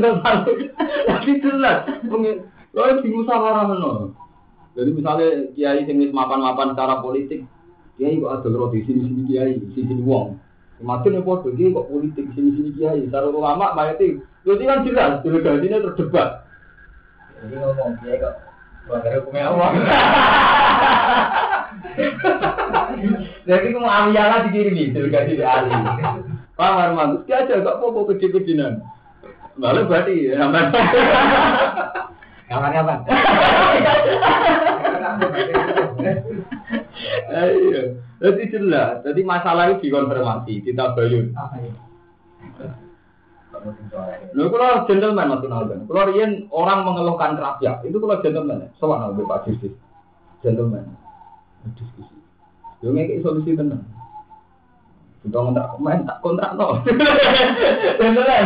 Speaker 1: Nggak. Tapi jelas. Musyawarah no. Jadi misalnya kiai sing mapan-mapan secara politik, kiai kok ada roti sini sini kiai, sini sini wong. Makin ya podo kiai kok politik sini sini kiai. Secara ulama mayati, jadi kan jelas delegasinya terdebat. Jadi ngomong kiai kok Bangga hukumnya Allah. Jadi kamu amiyala dikirimi delegasi di Ali. Pak Marman, dia aja gak apa-apa kecil-kecilan. Lalu berarti namanya. Kamarnya apa? Ayo, jadi jelas. Jadi masalah itu dikonfirmasi, kita bayun. Lalu kalau gentleman mas Nalben, kalau rian orang mengeluhkan rakyat, itu kalau gentleman, soal nabi pak diskusi, gentleman, diskusi. Yo ngekik solusi tenang. Sudah kontrak, main tak kontrak no. Gentleman.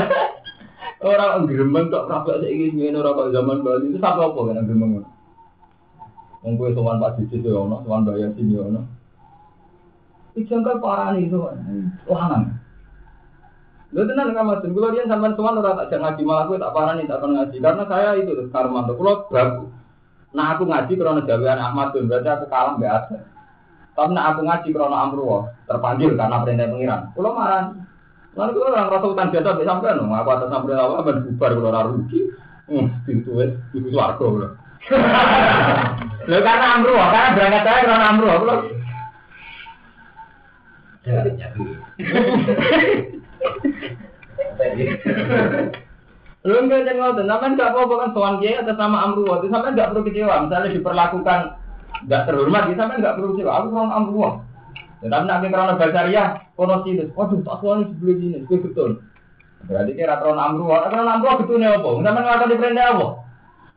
Speaker 1: Orang gremeng kok kabeh saiki ngene ora kok zaman Bali itu sapa apa kan gremeng. Wong kowe sowan Pak Didi yo ono, sowan Bayar sini yo ono. Ijangkal parah nih sowan. Lanang. Lho tenan nggak mas, kalau dia sampai sowan ora tak ngaji malah kowe tak nih tak akan ngaji karena saya itu karma tuh kalau bagus. Nah aku ngaji karena jawaban Ahmad tuh berarti aku kalah ada. Tapi nah aku ngaji karena Amruwa terpanggil karena perintah pengiran. Kalau marah, Lalu kalau orang rasa utang jasa sampai sampai nong, aku atas sampai awal ben bubar kalau orang rugi, hmm, pintu es, pintu suarco loh. Lo karena amru, karena berangkat saya karena amru, aku loh. Lo enggak ngotot, namanya enggak apa-apa kan soal kiai atas nama amru, itu sampai enggak perlu kecewa, misalnya diperlakukan enggak terhormat, itu sampai enggak perlu kecewa, aku soal amru. Ya, tapi nak karena basaria, kono sinus. Waduh, tak suami sebelum ini, itu betul. Berarti kira krono amru, krono amru betul nih apa? Sampai ngelakoni perintah apa?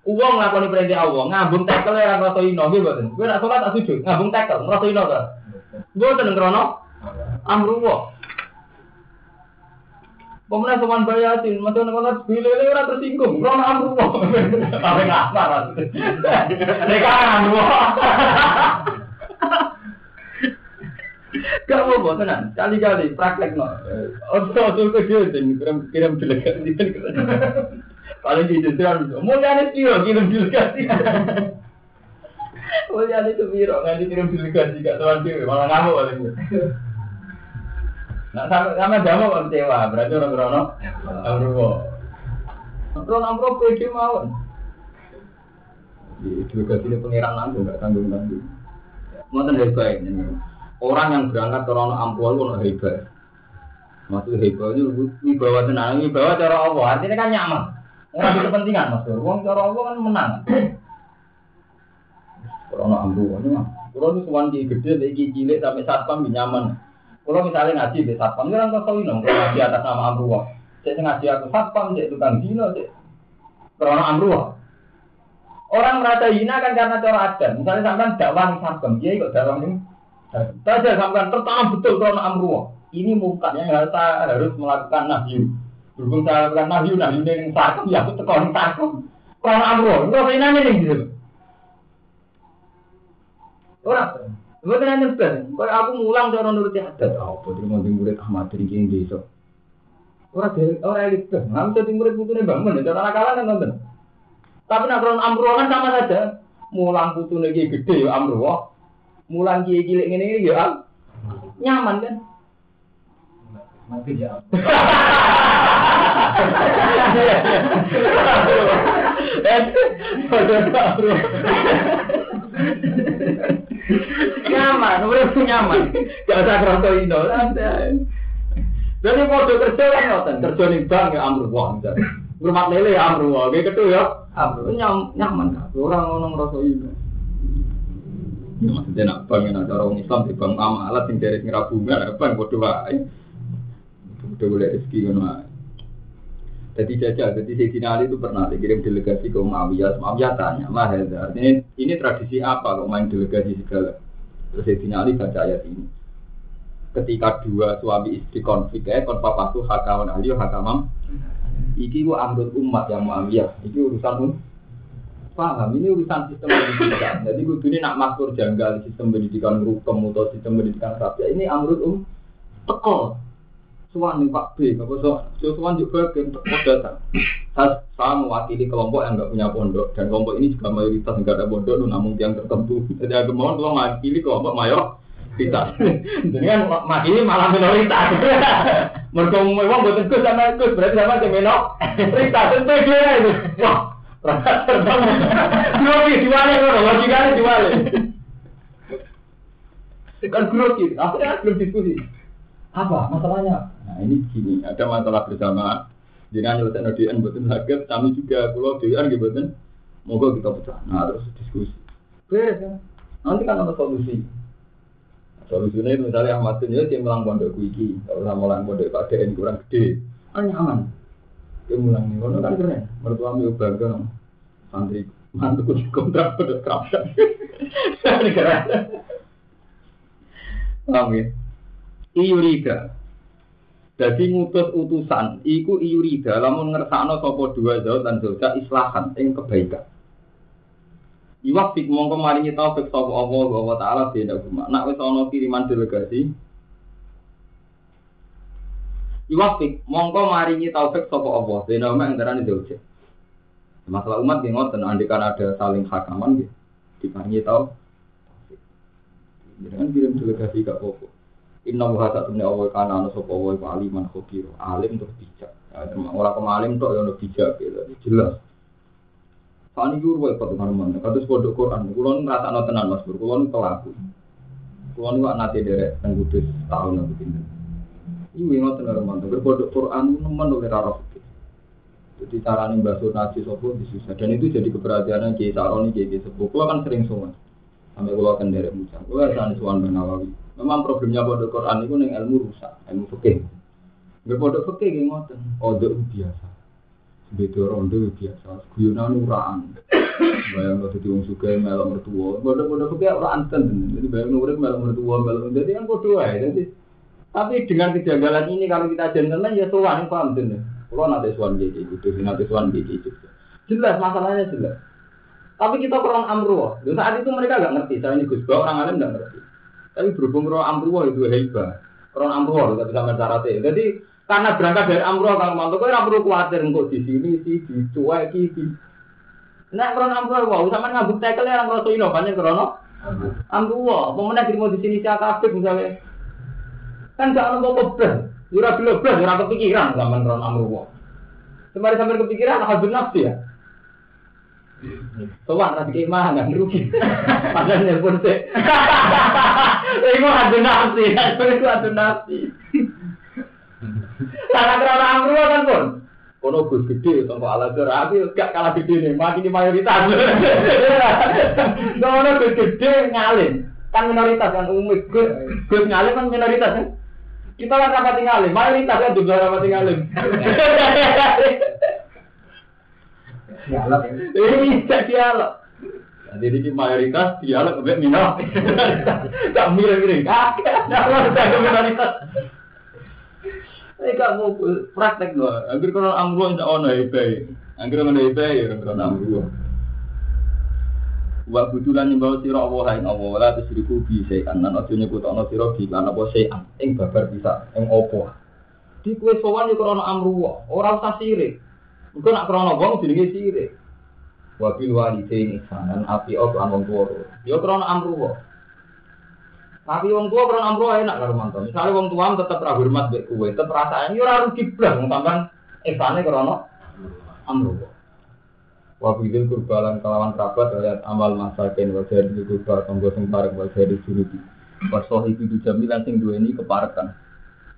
Speaker 1: Uang ngelakoni perintah apa? Ngambung tekel ya ngerasa ino, gue betul. Gue nak sholat tak sujud, ngambung tekel, ngerasa ino kan? Gue tenang krono amru apa? Pemenang sowan bayatin, macam mana bilele ora tersinggung, ora amru. Sampai kasar. Nek amru. Gak mau tenan, kali-kali praktek no. Ojo ojo ke dia kirim kirim delegasi Paling di mau jadi kiro kirim delegasi. Mau jadi itu biro nggak dikirim delegasi gak tuan dewi, malah ngamuk paling. Nah, sama sama jamu kok kecewa, berarti orang pede mawon. Di delegasi ini pengiran nanggung, nggak tanggung tanggung. Mau hebat ini. Orang yang berangkat ke rono ampuan pun hebat. Maksud hebat itu wibawa tenang, wibawa cara Allah. Artinya kan nyaman. Orang ada kepentingan mas. Uang cara Allah kan menang. Rono ampuan ini mah. Kalau itu suan gede, lagi cilik sampai satpam nyaman. Kalau misalnya ngaji di satpam, itu kan kau ini ngaji atas nama Amruwa. Saya ngaji aku satpam, saya tukang dino, saya krono Amruwa. Orang merasa hina kan karena cara adat. Misalnya sampai dakwah satpam, dia ikut dakwah ini. Saja sampai tertanam betul krono Amruwa. Ini mukanya harus harus melakukan nahyu. Berhubung saya lakukan nahyu, nahyu ini satpam, ya aku tekan satpam. Krono Amruwa, itu apa ini gitu. Orang Bukan yang nyebar, kalau aku mulang cara nuruti adat, apa terima di murid Ahmad dari kini desa. Orang dari orang elit tuh, nggak bisa murid putune bangun, cara nakalan kan nonton. Tapi nak amruh kan sama saja, mulang kiai gede ya mulang kiai cilik ini ya nyaman kan.
Speaker 2: Mati ya.
Speaker 1: nyaman, udah nyaman. Gak usah kerasa itu. Jadi mau kerja kan ngoten, kerja nih bank ya amruwah misalnya. Rumah lele ya amruwah, kayak gitu ya. Nyam, nyaman kan. Orang ngomong rasa itu. Ya, maksudnya nak bank yang cara orang Islam di bank amalat yang dari ngerabungan, bank bodoh wae. Bodoh boleh rezeki kan wae. Jadi jajah, jadi Sayyidina Ali itu pernah dikirim delegasi ke Muawiyah. Muawiyah tanya, lah ini, ini tradisi apa kok main delegasi segala? Terus Sayyidina Ali baca ayat ini. Ketika dua suami istri konflik, eh, kon papaku hakawan ahli, hakamam. Iki ku amrut umat yang Muawiyah. Iki urusan um. Paham, ini urusan sistem pendidikan. Jadi gue ini nak makmur janggal sistem pendidikan rukem atau sistem pendidikan rakyat. Ini amrut um. Teko, Suwan nih Pak B, apa so, Suwan juga ke datang. Saya, saya mewakili kelompok yang nggak punya pondok dan kelompok ini juga mayoritas nggak ada pondok, namun yang tertentu. Jadi aku mohon kalau mewakili kelompok mayoritas. Jadi kan makili malah minoritas. Mereka memang buat gus sama gus berarti sama aja minoritas. Tentu dia itu. Wah. Grogi diwale loh, logikanya diwale. Kan grogi, akhirnya belum diskusi. Apa masalahnya? Nah ini gini, ada masalah bersama. Jangan nyelesain DN betul sakit, kami juga pulau DN gitu kan. Moga kita pecah. Nah terus diskusi. Beres ya. Nanti kan ada solusi. Solusinya itu misalnya Ahmad bin dia melang pondok kuiki, kalau sama melang pondok Pak DN kurang gede, kan nyaman. Dia mulang nih, kalau kan keren. Mertua mi bangga santri mantu kontrak pada kerapsan. Ini keren. Paham ya? Iyurida. Jadi ngutus utusan, iku iyurida, lamun ngersakno sopo dua jauh dan jauh islahan, ing kebaikan. Iwak fik mongko maringi taufik sopo Allah wa taala beda guma. Nak wis ana kiriman delegasi. Iwak fik mongko maringi taufik sopo Allah beda guma antara jauh Masalah umat nggih ngoten andikan ada saling hakaman nggih diparingi tau. Jangan kirim delegasi ke pokok. Inna wa tak temne Allah kana ana sapa wa iku aliman khabir. Alim terus bijak. Ya, ora kemalim tok ya ono bijak gitu. Jelas. Fani guru wae padha karo mana. Kados pondok Quran. Kulo nu ngrasakno tenan Mas Bur. Kulo nu pelaku. Kulo nu nate derek teng Kudus tahun aku. Iku ngoten karo mana. Berpondok Quran nemen oleh karo jadi cara nih bahasa nasi sopo disusah dan itu jadi keberhasilan Kiai Saroni Kiai Sepuh. Kulo kan sering sowan. Sampai kulo kan derek muncul. Kulo kan sowan Nawawi. Memang problemnya pada Quran itu neng ilmu rusak, ilmu fikih. Nggak pada fikih yang ngoten. Odo biasa. Beda rondo biasa. Guyonan uraan. Bayang lo jadi wong suka melok mertua. Pada fikih orang anten. Jadi bayang urip melok mertua melok. Jadi kan bodoh aja. Jadi Tapi dengan kejanggalan ini kalau kita gentleman ya tuan paham tuh. Kalau nanti suan gigi gitu, nanti suan gitu. Jelas masalahnya jelas. Tapi kita kurang amruh. Dan saat itu mereka nggak ngerti. Saya ini Gus orang alim nggak ngerti. Tapi berhubung kurang amruh itu hebat. Kurang amruh kita bisa mencarati. Jadi karena berangkat dari amruh kalau mantu kau amruh khawatir untuk di sini sih dicuek di. Nah kurang amruh wow sama ngabuk tekel ya orang kalau ino banyak. Amruh, pemenang di di sini siapa misalnya. Kan gak ono apa-apa. Ora belas, ora kepikiran zaman ron amruh. Sembari sampai kepikiran habis nafsi ya. Sowan ra dikemah nggak rugi. Padahal nelpon sih. Iku adu nafsi, itu adu nafsi. Karena kerana amru kan pun. Kono gus gede sama ala tapi gak kalah gede nih, makin mayoritas. Kono gus gede ngalin, kan minoritas kan umum gus gus ngalin kan minoritas kan. Kita kan rapat ngalim, mayoritas kan juga rapat ngalim. Dialog. Iya, dialog. Jadi di mayoritas dialog lebih minor. Tak mirip-mirip. Ah, tak minoritas. Ini gak mau praktek loh. Agar kalau amruh insya Allah hebat. Agar mana hebat ya kalau amruh. Wa budulan nyembah sira Allah ing Allah la tusriku bi sayan lan aja nyebutana sira bi lan apa sayan ing babar bisa ing apa. Di kue sowan yo krana amruh, ora usah sirik. Engko nak krana wong jenenge sirik. Wa bil walidaini ihsanan api op lan wong tuwa. Yo krana amruh. Tapi wong tua krana amruh enak karo mantu. Misale wong tua tetep ra hormat mbek kowe, tetep rasane yo ora rugi blas wong sampean ihsane krana amruh. Wa bidil kurbalan kalawan kerabat ayat amal masakin wa jadi kurba tonggo sing parek wa jadi junubi wa sohibi jamilan sing duweni keparekan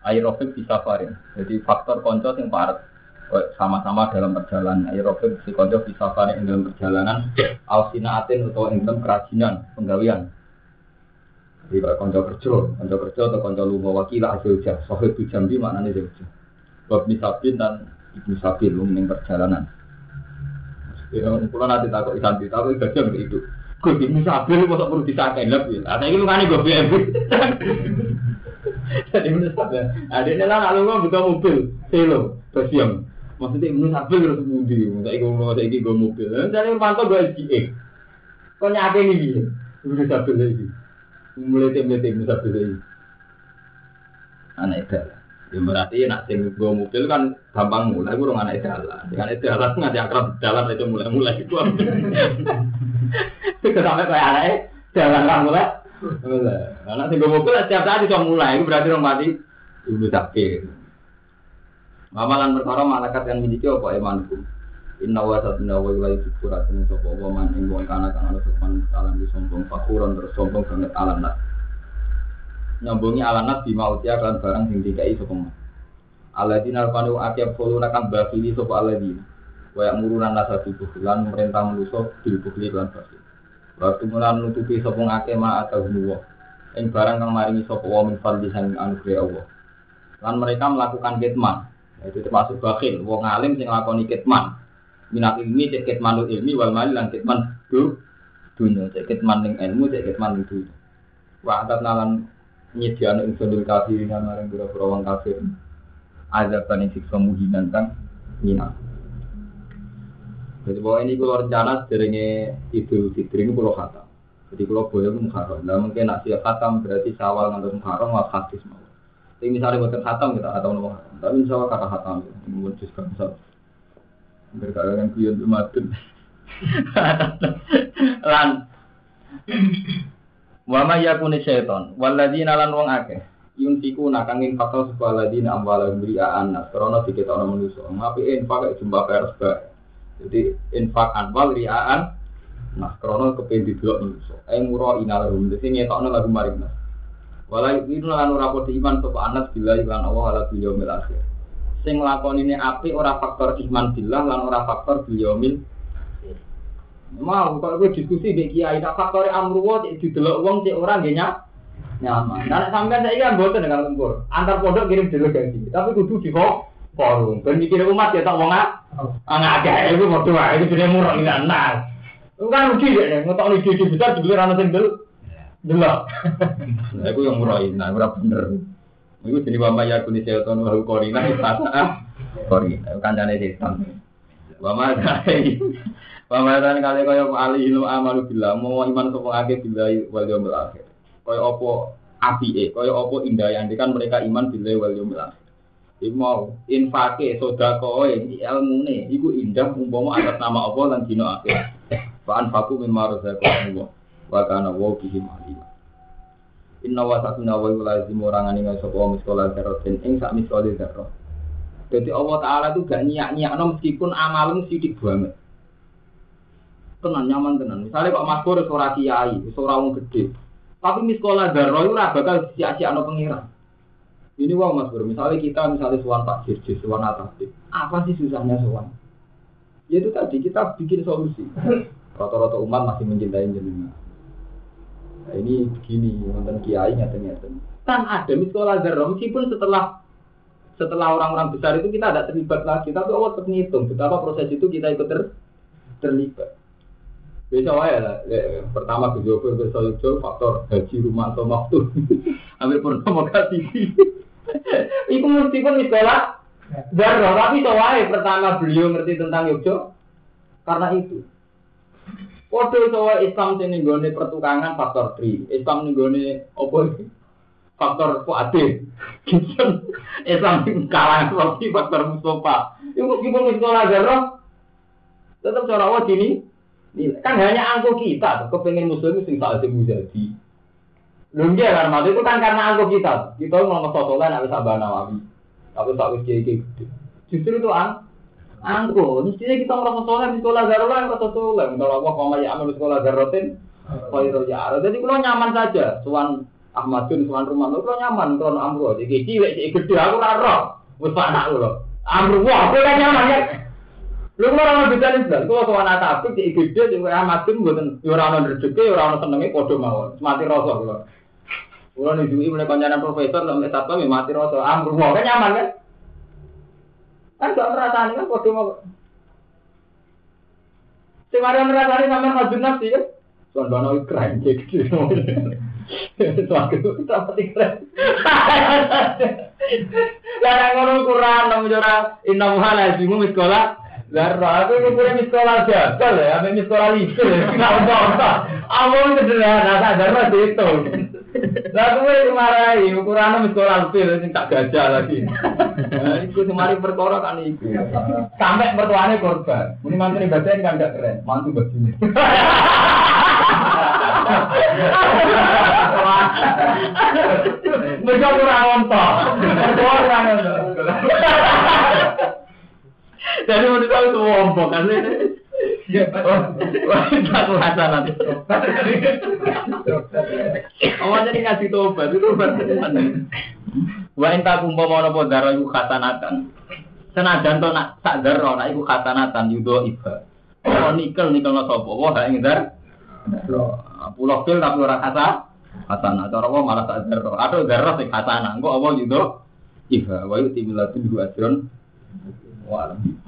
Speaker 1: aerobik bisa paring jadi faktor konco sing parek sama-sama dalam perjalanan. Aerobik si konco bisa paring dalam perjalanan alsina atin atau dalam kerajinan penggawian jadi kalau konco kerja konco kerja atau konco lunga wakila hasil jah sohib jambi maknanya jauh Bab Nisabin dan Ibnu Sabil ning perjalanan Ya, kalau nanti takut santi, takut gajah itu. Gue ini sabil, kok perlu disakai lebih. Ada ini kan gue BMW. Jadi menurut saya, ada ini lah kalau buka mobil, selo, bersiam. Maksudnya harus mudi. Saya gue mau saya gue mobil. Jadi mantap gue SGA. Kok nyake ini dia? Menurut sabil lagi. Mulai tim-tim sabil lagi. Anak itu. Ya berarti nak sing gue mobil kan gampang mulai gue anak jalan. Dengan itu jalan nggak akrab jalan itu mulai-mulai itu. Itu sampai kayak anak jalan kan mulai. Mulai. Anak sing gue mobil setiap saat bisa mulai. Itu berarti orang mati ibu sakit. Amalan perkara malaikat yang miliki apa imanku. Inna wa satna wa ilai syukurat ini sopa wa man ing wong kana kang ana sopan salam disombong fakuran terus sombong banget alanat nyambungi alanat bima utia kan barang sing dikai sapa. Aladina panu akeh polo nakam bakili sapa aladina. Waya murunan nasa tubuh lan merintah manusa dilbukli lan basi. Waktu mulan nutupi sapa akeh ma atau nuwa. Ing barang kang maringi sapa wa min fadli sang anugerah Allah. Lan mereka melakukan kitman. Itu termasuk bakhil, wong alim sing nglakoni kitman. Minat ilmi cek kitman ilmi wal mali lan kitman du dunya cek kitman ning ilmu cek kitman ning dunya. Wa atat nalan nyediano ingsun lil kafirin marang pira-pira wong kafir azab ing siksa muhinan kang nyina jadi bahwa ini kalau rencana sederenge Idul Fitri ini kalau khatam. Jadi kalau boleh Muharram. Nah mungkin nak siap khatam berarti sawal ngantar Muharram wal hadis mau. Tapi misalnya bukan khatam kita atau Muharram. Tapi insya Allah kata khatam. Memutuskan misal. Berkala yang kuyon matun. Lan Wa ma yakuni syaiton walladzina lan wong akeh. Yunfiku nakangin fakta sapa alladzina amwala mri'an nas. Krana diketokno manusa. Ngapi infak jumlah pers jadi infak anwal riaan nah krana kepen didelok manusa. Ae mura inalahum dadi ngetokno lagu maring nas. Wala itu lan ora iman sapa anas bila lan Allah ala yaumil akhir. Sing lakoni ini api ora faktor iman billah lan ora faktor bil yaumil Mau kalau gue diskusi di kiai, tak faktor amruwo di delok uang cek orang gak nyaman. Dan sampai saya kan boten dengan tempur. Antar pondok kirim delegasi, tapi kudu di forum. Ben mikir umat ya tak wong ah. Ngagak itu mau dua, itu sudah murah ini nah. Itu kan rugi ya, nih di besar dibeli rana sendel. Delok. Nah, itu yang murah ini, nah, bener. Iku jenis wama ya kuni seton wa korina istasa korina kancane setan. Wama dai. Wama dan kali kaya ali ilu amalu billah mau iman sapa akeh billahi wal yaumil akhir. Kaya apa apike, kaya apa indah yang kan mereka iman billahi wal yaumil akhir. Iku mau infake sedekah ilmune iku indah umpama atas nama apa lan dina akhir. Fa anfaqu mimma razaqahum wa kana wa bihim alim. Inna wa satuna wa lazim orang nggak sapa miskola darotin ing sak miskola darah. Jadi Allah Taala itu gak nyiak-nyiak meskipun amalmu sidik banget. Tenan nyaman tenan. Misalnya kok Mas Bor ora kiai, ora wong gede. Tapi miskola darah itu ora bakal sia-siakno pengira. Ini wong Mas Bro, misalnya kita misalnya suan Pak suan Atasip, apa sih susahnya suan? Ya itu tadi kita bikin solusi. Rata-rata umat masih mencintai jenengan. Nah, ini begini, nonton kiai ngeten-ngeten. Kan ada miskola darah, meskipun setelah setelah orang-orang besar itu kita tidak terlibat lagi, tapi Allah tetap ngitung betapa proses itu kita ikut ter, terlibat. Bisa wae lah. Pertama kejauhan ke Sojo, faktor gaji rumah atau waktu. Ambil purnama kasih. Iku mesti pun sekolah. Darah, tapi wae pertama beliau ngerti tentang Yogyo karena itu. Kode soal Islam sini gone pertukangan faktor 3. Islam nih gone apa faktor kuatir. Islam kalah lagi faktor Mustafa. Iku iku sekolah darah. Tetap cara ini kan hanya angko kita kepengen muslim sing tak ada jadi lu dia kan maksud itu kan karena angko kita. Kita mau ngesotolan nak bisa nawawi. Tapi tak bisa kiai gede. Justru itu ang angko mestinya kita merasa soleh di sekolah garuda yang merasa kalau aku mau ya amal sekolah garutin Khairul ya jadi kalau nyaman saja. Suan Ahmadun suan rumah kalau nyaman kalau amro jadi cilik gede aku raro wis anak lo amro wah aku nyaman ya Lu ora ono bedane blas. Kulo sowan tapi di gede sing kaya Ahmadun mboten yo ora ono rezeki, ora ono senenge padha mawon. Mati rasa kulo. Kulo nunjuki mulai kancanan profesor sampai satpam ya mati rasa. Amru kan nyaman kan? Kan gak merasani kan padha mawon. Sing mari merasani sampean maju nafsi kan? Soal dono keren gitu. Suatu dapat keren. Lah ngono Quran nang jora inna muhala simu sekolah Zarra, aku ini punya sekolah jabal ya, ambil sekolah lisul ya, usah Among sederhana, tak zarra itu. Lah gue dimarahi, ukurannya sekolah fil, ini tak gajah lagi. Nah, itu semari perkara kan itu. Sampai mertuanya korban. Ini mantu ibadah kan gak keren, mantu bajunya. Mereka kurang ontok, kurang ontok. Jadi aku itu wombok kan Wah, satu hasanat. Oh, jadi ngasih tobat itu berarti Wa inta kumpa mau nopo daro iku khasanatan. Senajan to nak sak daro nak iku khasanatan yudo iba. Oh nikel nikel no sopo. Wah ing dar. Pulau pil tapi ora kata. Hasanah. Cara wah malah sak daro. Atau daro sing hasanah. Engko apa yudo iba. Wa yuti bilatin hu ajron. Wa alam.